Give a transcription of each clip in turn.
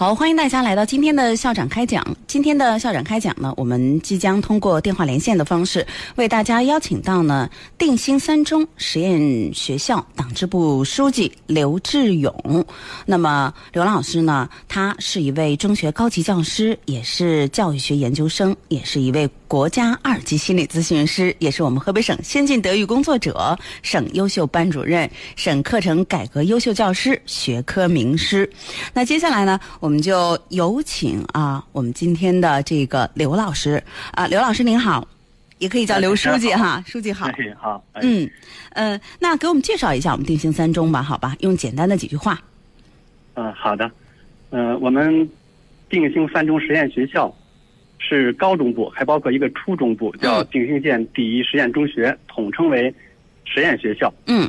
好，欢迎大家来到今天的校长开讲。今天的校长开讲呢，我们即将通过电话连线的方式，为大家邀请到呢定兴三中实验学校党支部书记刘志勇。那么刘老师呢，他是一位中学高级教师，也是教育学研究生，也是一位国家二级心理咨询师，也是我们河北省先进德育工作者、省优秀班主任、省课程改革优秀教师、学科名师。那接下来呢，我们就有请啊，我们今天的这个刘老师啊，刘老师您好，也可以叫刘书记哈，书记好。哎，好。哎嗯，呃，那给我们介绍一下我们定兴三中吧，好吧，用简单的几句话。嗯，好的。呃，我们定兴三中实验学校是高中部，还包括一个初中部，叫嗯定兴县第一实验中学，统称为实验学校。嗯，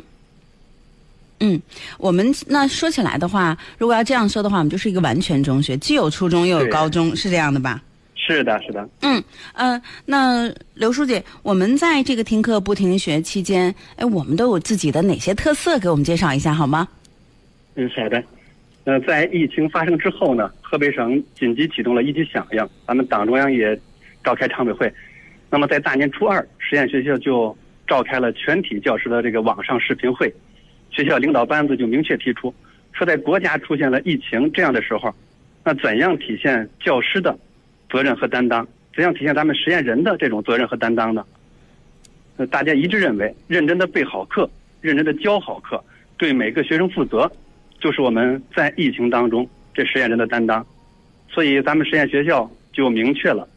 嗯，我们那说起来的话，如果要这样说的话，我们就是一个完全中学，既有初中又有高中，是这样的吧？是的，是的。嗯，呃，那刘书记，我们在这个听课不停学期间，哎，我们都有自己的哪些特色？给我们介绍一下好吗？嗯，好的。呃，在疫情发生之后呢，河北省紧急启动了一级响应，咱们党中央也召开常委会。那么在大年初二，实验学校就召开了全体教师的这个网上视频会。学校领导班子就明确提出，说在国家出现了疫情这样的时候，那怎样体现教师的责任和担当？怎样体现咱们实验人的这种责任和担当呢？呃，大家一致认为，认真的备好课，认真的教好课，对每个学生负责，就是我们在疫情当中这实验人的担当。所以，咱们实验学校就明确了，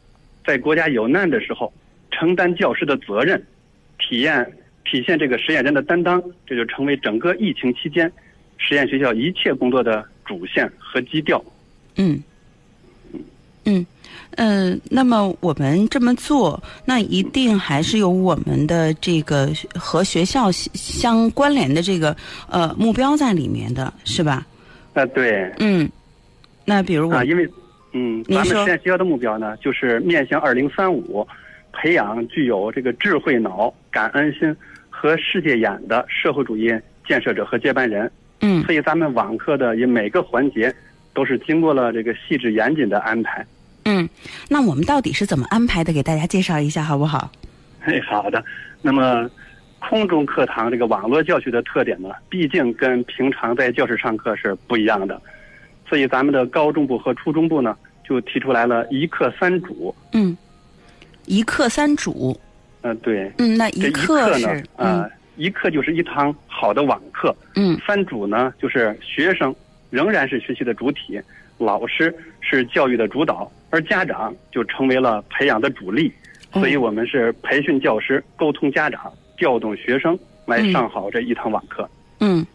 在国家有难的时候，承担教师的责任，体验体现这个实验人的担当，这就成为整个疫情期间实验学校一切工作的主线和基调。嗯，嗯，呃，那么我们这么做，那一定还是有我们的这个和学校相相关联的这个呃目标在里面的，是吧？啊，对，嗯，那比如我啊，因为，嗯，咱们实验学校的目标呢，就是面向二零三五，培养具有这个智慧脑、感恩心和世界眼的社会主义建设者和接班人。嗯所以，咱们网课的也每个环节都是经过了这个细致严谨的安排。嗯，那我们到底是怎么安排的？给大家介绍一下好不好？哎，好的。那么，空中课堂这个网络教学的特点呢，毕竟跟平常在教室上课是不一样的，所以咱们的高中部和初中部呢，就提出来了一课三主。嗯，一课三主。嗯、对。嗯，那一课呢，呃，一课就是一堂好的网课。嗯三主呢，就是学生仍然是学习的主体，老师是教育的主导，而家长就成为了培养的主力。哦所以我们是培训教师、沟通家长、调动学生来上好这一堂网课。嗯，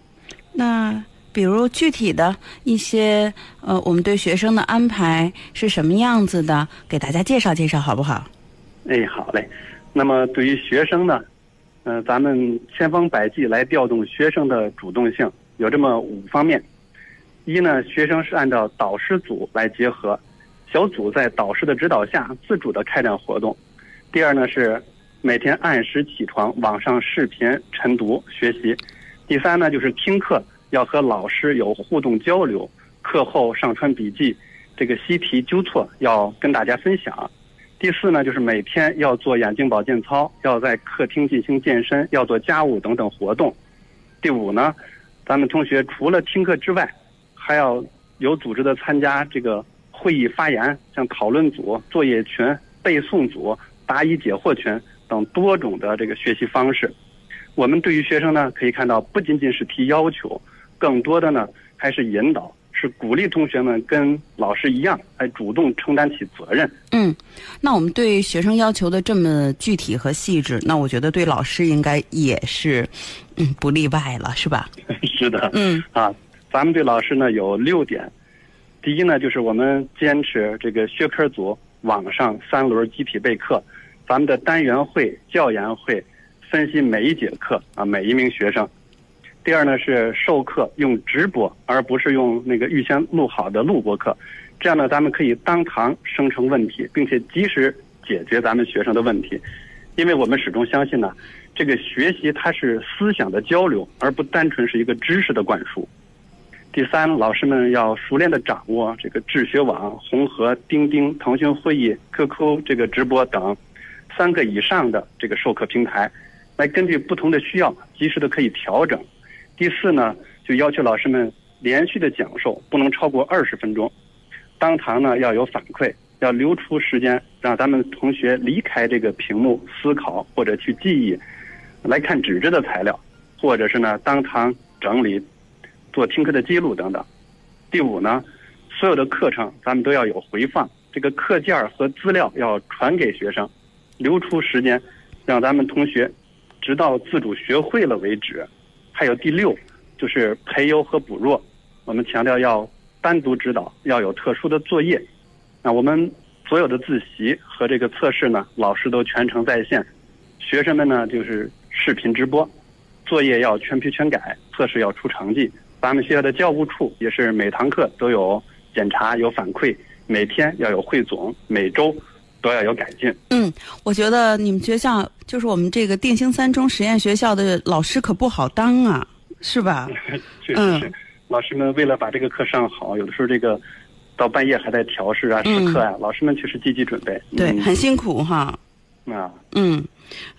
那比如具体的一些呃，我们对学生的安排是什么样子的？给大家介绍介绍好不好？哎，好嘞。那么对于学生呢，呃，咱们千方百计来调动学生的主动性，有这么五方面。一呢，学生是按照导师组来结合，小组在导师的指导下自主的开展活动。第二呢是每天按时起床，网上视频晨读学习。第三呢就是听课要和老师有互动交流，课后上传笔记，这个习题纠错要跟大家分享。第四呢，就是每天要做眼睛保健操，要在客厅进行健身，要做家务等等活动。第五呢，咱们同学除了听课之外，还要有组织的参加这个会议发言，像讨论组、作业群、背诵组、答疑解惑群等多种的这个学习方式。我们对于学生呢，可以看到不仅仅是提要求，更多的呢还是引导，是鼓励同学们跟老师一样，来主动承担起责任。嗯，那我们对学生要求的这么具体和细致，那我觉得对老师应该也是，嗯，不例外了，是吧？是的，嗯啊，咱们对老师呢有六点。第一呢，就是我们坚持这个学科组网上三轮集体备课，咱们的单元会、教研会分析每一节课啊，每一名学生。第二呢是授课用直播，而不是用那个预先录好的录播课，这样呢，咱们可以当堂生成问题，并且及时解决咱们学生的问题，因为我们始终相信呢，这个学习它是思想的交流，而不单纯是一个知识的灌输。第三，老师们要熟练的掌握这个智学网、红河、钉钉、腾讯会议、QQ 这个直播等三个以上的这个授课平台，来根据不同的需要，及时的可以调整。第四呢，就要求老师们连续的讲授不能超过二十分钟，当堂呢要有反馈，要留出时间让咱们同学离开这个屏幕思考或者去记忆，来看纸质的材料，或者是呢当堂整理。做听课的记录等等。第五呢，所有的课程咱们都要有回放，这个课件和资料要传给学生，留出时间让咱们同学直到自主学会了为止。还有第六，就是培优和补弱，我们强调要单独指导，要有特殊的作业。那我们所有的自习和这个测试呢，老师都全程在线，学生们呢就是视频直播，作业要全批全改，测试要出成绩。咱们学校的教务处也是每堂课都有检查、有反馈，每天要有汇总，每周都要有改进。嗯，我觉得你们学校就是我们这个定兴三中实验学校的老师可不好当啊，是吧？确实是，老师们为了把这个课上好，有的时候这个到半夜还在调试啊、试课啊，老师们确实积极准备。对，很辛苦哈。啊，嗯。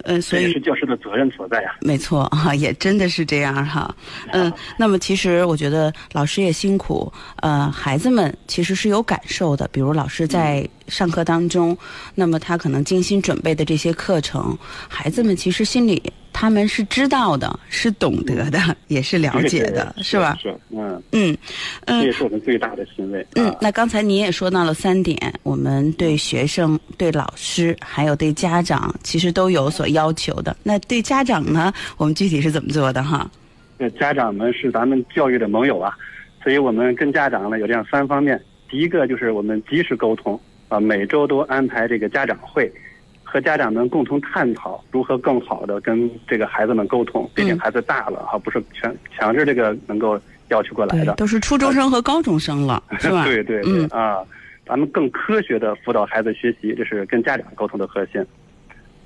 呃，所以是教师的责任所在呀。没错哈，也真的是这样哈。嗯，那么其实我觉得老师也辛苦，呃，孩子们其实是有感受的。比如老师在上课当中，那么他可能精心准备的这些课程，孩子们其实心里。他们是知道的，是懂得的，也是了解的，是吧？是，嗯嗯嗯，这也是我们最大的欣慰。嗯，那刚才你也说到了三点，我们对学生、对老师，还有对家长，其实都有所要求的。那对家长呢，我们具体是怎么做的哈？那家长们是咱们教育的盟友啊，所以我们跟家长呢有这样三方面。第一个就是我们及时沟通啊，每周都安排这个家长会。和家长们共同探讨如何更好的跟这个孩子们沟通，毕竟孩子大了哈，不是强强制这个能够要求过来的，都是初中生和高中生了，是吧？对对对啊，咱们更科学的辅导孩子学习，这是跟家长沟通的核心。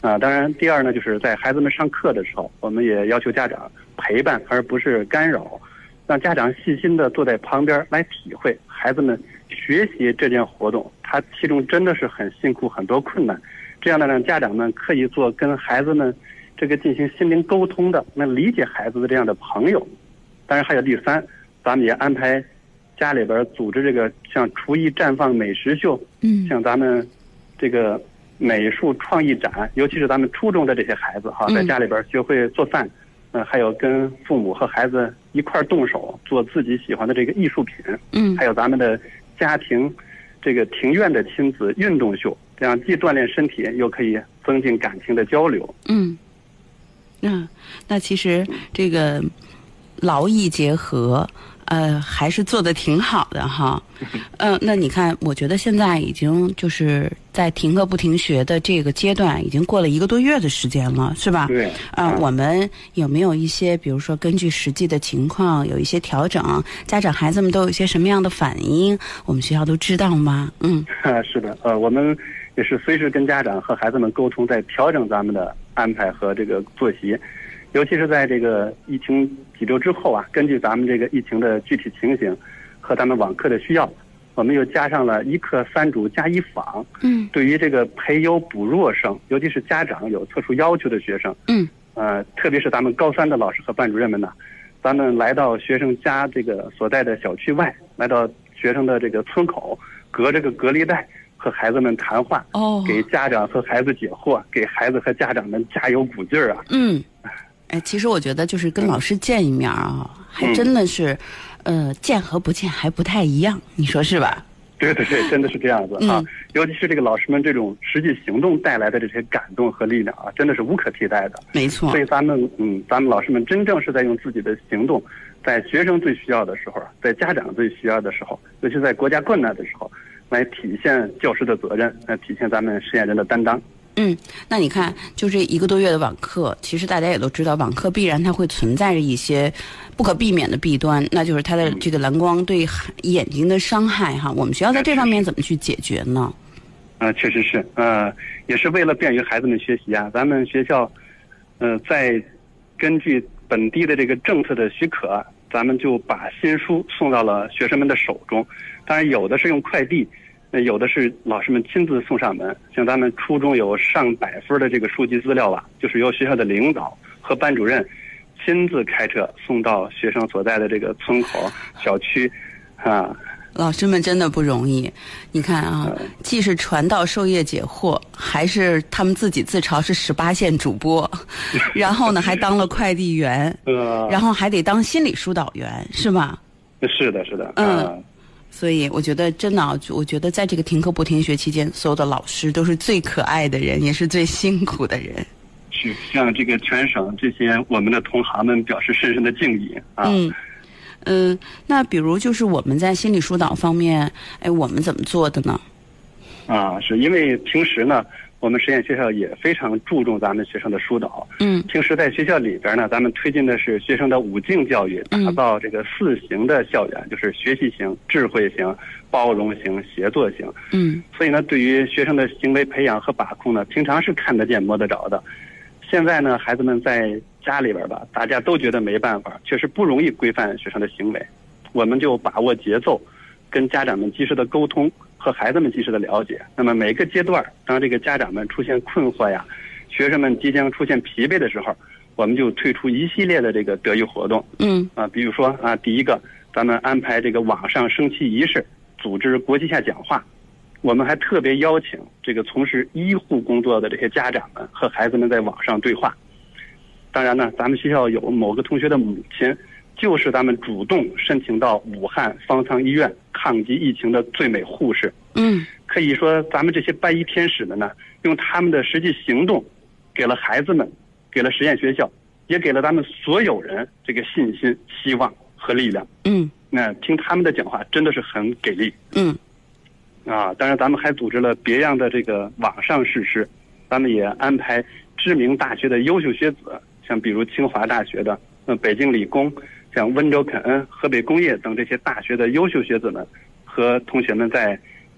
啊，当然，第二呢，就是在孩子们上课的时候，我们也要求家长陪伴而不是干扰，让家长细心的坐在旁边来体会孩子们学习这件活动，它其中真的是很辛苦，很多困难。这样的让家长们可以做跟孩子们这个进行心灵沟通的，能理解孩子的这样的朋友。当然还有第三，咱们也安排家里边组织这个像厨艺绽放美食秀，嗯，像咱们这个美术创意展，尤其是咱们初中的这些孩子哈，在家里边学会做饭，嗯，还有跟父母和孩子一块动手做自己喜欢的这个艺术品，嗯，还有咱们的家庭这个庭院的亲子运动秀。这样既锻炼身体，又可以增进感情的交流。嗯，嗯，那其实这个劳逸结合，呃，还是做的挺好的哈。嗯，那你看，我觉得现在已经就是在停课不停学的这个阶段，已经过了一个多月的时间了，是吧？对。啊，我们有没有一些，比如说根据实际的情况有一些调整？家长孩子们都有一些什么样的反应？我们学校都知道吗？嗯。是的，呃，我们。也是随时跟家长和孩子们沟通，在调整咱们的安排和这个作息，尤其是在这个疫情几周之后啊，根据咱们这个疫情的具体情形和咱们网课的需要，我们又加上了一课三主加一访。嗯。对于这个培优补弱生，尤其是家长有特殊要求的学生，嗯。呃，特别是咱们高三的老师和班主任们呢，咱们来到学生家这个所在的小区外，来到学生的这个村口，隔这个隔离带。和孩子们谈话，哦，给家长和孩子解惑，给孩子和家长们加油鼓劲儿啊！嗯，哎，其实我觉得就是跟老师见一面啊，还真的是，呃，见和不见还不太一样，你说是吧？对对对，真的是这样子啊！尤其是这个老师们这种实际行动带来的这些感动和力量啊，真的是无可替代的。没错。所以咱们嗯，咱们老师们真正是在用自己的行动，在学生最需要的时候，在家长最需要的时候，尤其在国家困难的时候。来体现教师的责任，来体现咱们实验人的担当。嗯，那你看，就这一个多月的网课，其实大家也都知道，网课必然它会存在着一些不可避免的弊端，那就是它的这个蓝光对眼睛的伤害哈。我们学校在这方面怎么去解决呢？啊，确实是，呃，也是为了便于孩子们学习啊。咱们学校，呃，在根据本地的这个政策的许可，咱们就把新书送到了学生们的手中。当然，有的是用快递，有的是老师们亲自送上门。像咱们初中有上百分的这个书籍资料吧，就是由学校的领导和班主任亲自开车送到学生所在的这个村口、小区，啊。老师们真的不容易，你看啊，既是传道授业解惑，还是他们自己自嘲是十八线主播，然后呢还当了快递员，然后还得当心理疏导员，是吧？是的，是的，嗯。所以我觉得真的啊，我觉得在这个停课不停学期间，所有的老师都是最可爱的人，也是最辛苦的人。是向这个全省这些我们的同行们表示深深的敬意啊。嗯。嗯，那比如就是我们在心理疏导方面，哎，我们怎么做的呢？啊，是因为平时呢，我们实验学校也非常注重咱们学生的疏导。嗯。平时在学校里边呢，咱们推进的是学生的五境教育，打造这个四型的校园，就是学习型、智慧型、包容型、协作型。嗯。所以呢，对于学生的行为培养和把控呢，平常是看得见摸得着的。现在呢，孩子们在。家里边吧，大家都觉得没办法，确实不容易规范学生的行为。我们就把握节奏，跟家长们及时的沟通，和孩子们及时的了解。那么每个阶段，当这个家长们出现困惑呀，学生们即将出现疲惫的时候，我们就推出一系列的这个德育活动。嗯。啊，比如说啊，第一个，咱们安排这个网上升旗仪式，组织国旗下讲话。我们还特别邀请这个从事医护工作的这些家长们和孩子们在网上对话。当然呢，咱们学校有某个同学的母亲，就是咱们主动申请到武汉方舱医院抗击疫情的最美护士。嗯，可以说咱们这些白衣天使们呢，用他们的实际行动，给了孩子们，给了实验学校，也给了咱们所有人这个信心、希望和力量。嗯，那听他们的讲话真的是很给力。嗯，啊，当然咱们还组织了别样的这个网上试吃，咱们也安排知名大学的优秀学子。像比如清华大学的，呃，北京理工，像温州肯恩、河北工业等这些大学的优秀学子们，和同学们在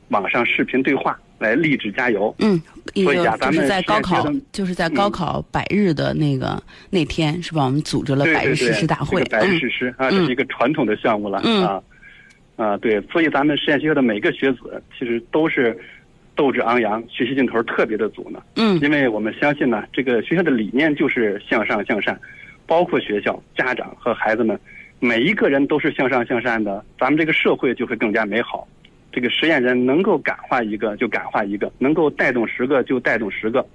网上视频对话，来励志加油。嗯，所以啊，就是在高考，就是在高考百日的那个那天，是吧？我们组织了百日誓师大会。百日誓师啊，这是一个传统的项目了啊啊，对。所以咱们实验学校的每个学子，其实都是。斗志昂扬，学习劲头特别的足呢。嗯，因为我们相信呢，这个学校的理念就是向上向善，包括学校、家长和孩子们，每一个人都是向上向善的，咱们这个社会就会更加美好。这个实验人能够感化一个就感化一个，能够带动十个就带动十个。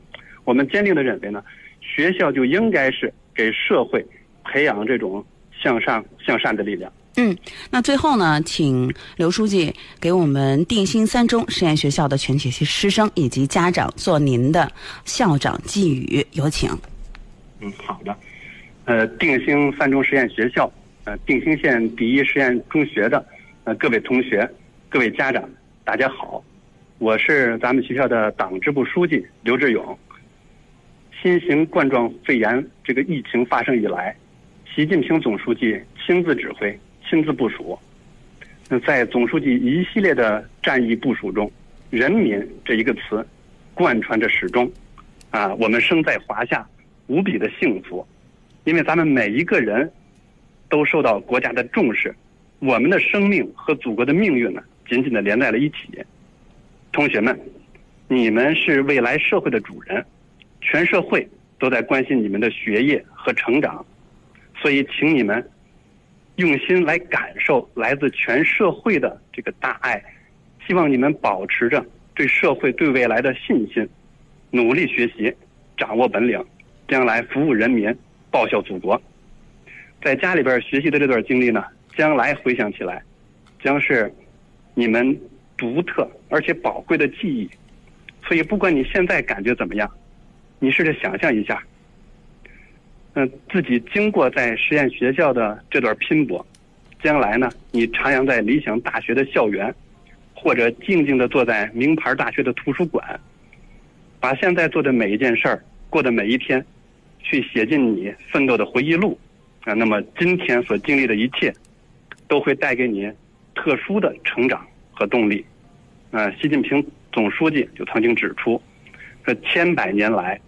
我们坚定的认为呢，学校就应该是给社会培养这种向上向善的力量。嗯，那最后呢，请刘书记给我们定心三中实验学校的全体师生以及家长做您的校长寄语，有请。嗯，好的。呃，定兴三中实验学校，呃，定兴县第一实验中学的呃各位同学、各位家长，大家好，我是咱们学校的党支部书记刘志勇。新型冠状肺炎这个疫情发生以来，习近平总书记亲自指挥。亲自部署，那在总书记一系列的战役部署中，“人民”这一个词贯穿着始终。啊，我们生在华夏，无比的幸福，因为咱们每一个人都受到国家的重视，我们的生命和祖国的命运呢，紧紧的连在了一起。同学们，你们是未来社会的主人，全社会都在关心你们的学业和成长，所以请你们。用心来感受来自全社会的这个大爱，希望你们保持着对社会、对未来的信心，努力学习，掌握本领，将来服务人民，报效祖国。在家里边学习的这段经历呢，将来回想起来，将是你们独特而且宝贵的记忆。所以，不管你现在感觉怎么样，你试着想象一下。嗯，自己经过在实验学校的这段拼搏，将来呢，你徜徉在理想大学的校园，或者静静的坐在名牌大学的图书馆，把现在做的每一件事儿、过的每一天，去写进你奋斗的回忆录，啊，那么今天所经历的一切，都会带给你特殊的成长和动力。啊，习近平总书记就曾经指出，这千百年来，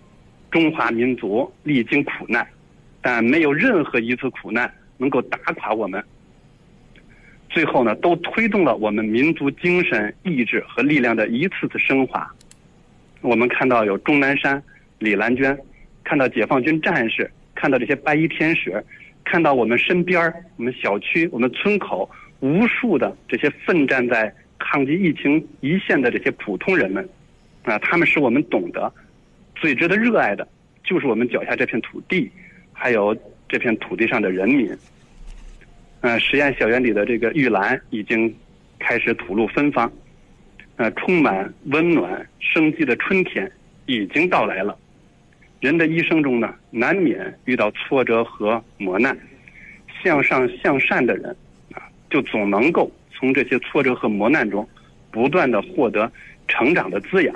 中华民族历经苦难。但没有任何一次苦难能够打垮我们。最后呢，都推动了我们民族精神、意志和力量的一次次升华。我们看到有钟南山、李兰娟，看到解放军战士，看到这些白衣天使，看到我们身边我们小区、我们村口无数的这些奋战在抗击疫情一线的这些普通人们，啊，他们使我们懂得，最值得热爱的，就是我们脚下这片土地，还有这片土地上的人民。呃，实验校园里的这个玉兰已经开始吐露芬芳，呃，充满温暖生机的春天已经到来了。人的一生中呢，难免遇到挫折和磨难，向上向善的人啊，就总能够从这些挫折和磨难中不断的获得成长的滋养。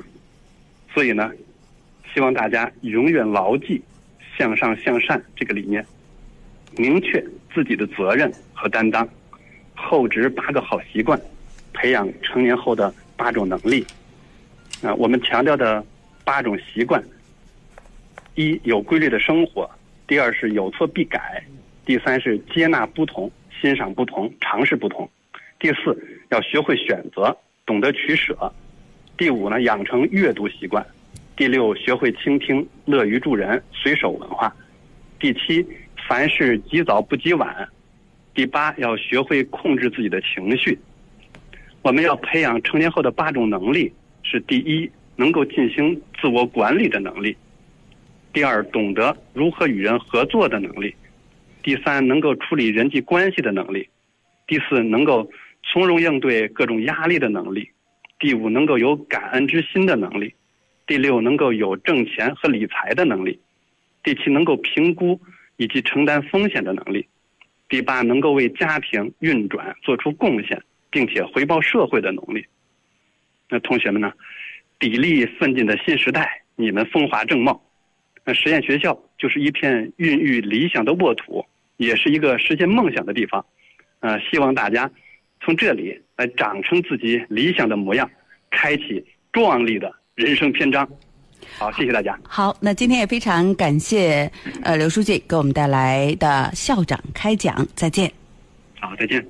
所以呢，希望大家永远牢记向上向善这个理念。明确自己的责任和担当，厚植八个好习惯，培养成年后的八种能力。啊，我们强调的八种习惯：一有规律的生活；第二是有错必改；第三是接纳不同、欣赏不同、尝试不同；第四要学会选择，懂得取舍；第五呢，养成阅读习惯；第六学会倾听，乐于助人，随手文化；第七。凡事及早不及晚。第八，要学会控制自己的情绪。我们要培养成年后的八种能力：是第一，能够进行自我管理的能力；第二，懂得如何与人合作的能力；第三，能够处理人际关系的能力；第四，能够从容应对各种压力的能力；第五，能够有感恩之心的能力；第六，能够有挣钱和理财的能力；第七，能够评估。以及承担风险的能力，第八，能够为家庭运转做出贡献，并且回报社会的能力。那同学们呢？砥砺奋进的新时代，你们风华正茂。那实验学校就是一片孕育理想的沃土，也是一个实现梦想的地方。呃，希望大家从这里来长成自己理想的模样，开启壮丽的人生篇章。好，谢谢大家。好，那今天也非常感谢呃刘书记给我们带来的校长开讲，再见。好，再见。